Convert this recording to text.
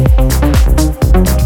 フフフフ。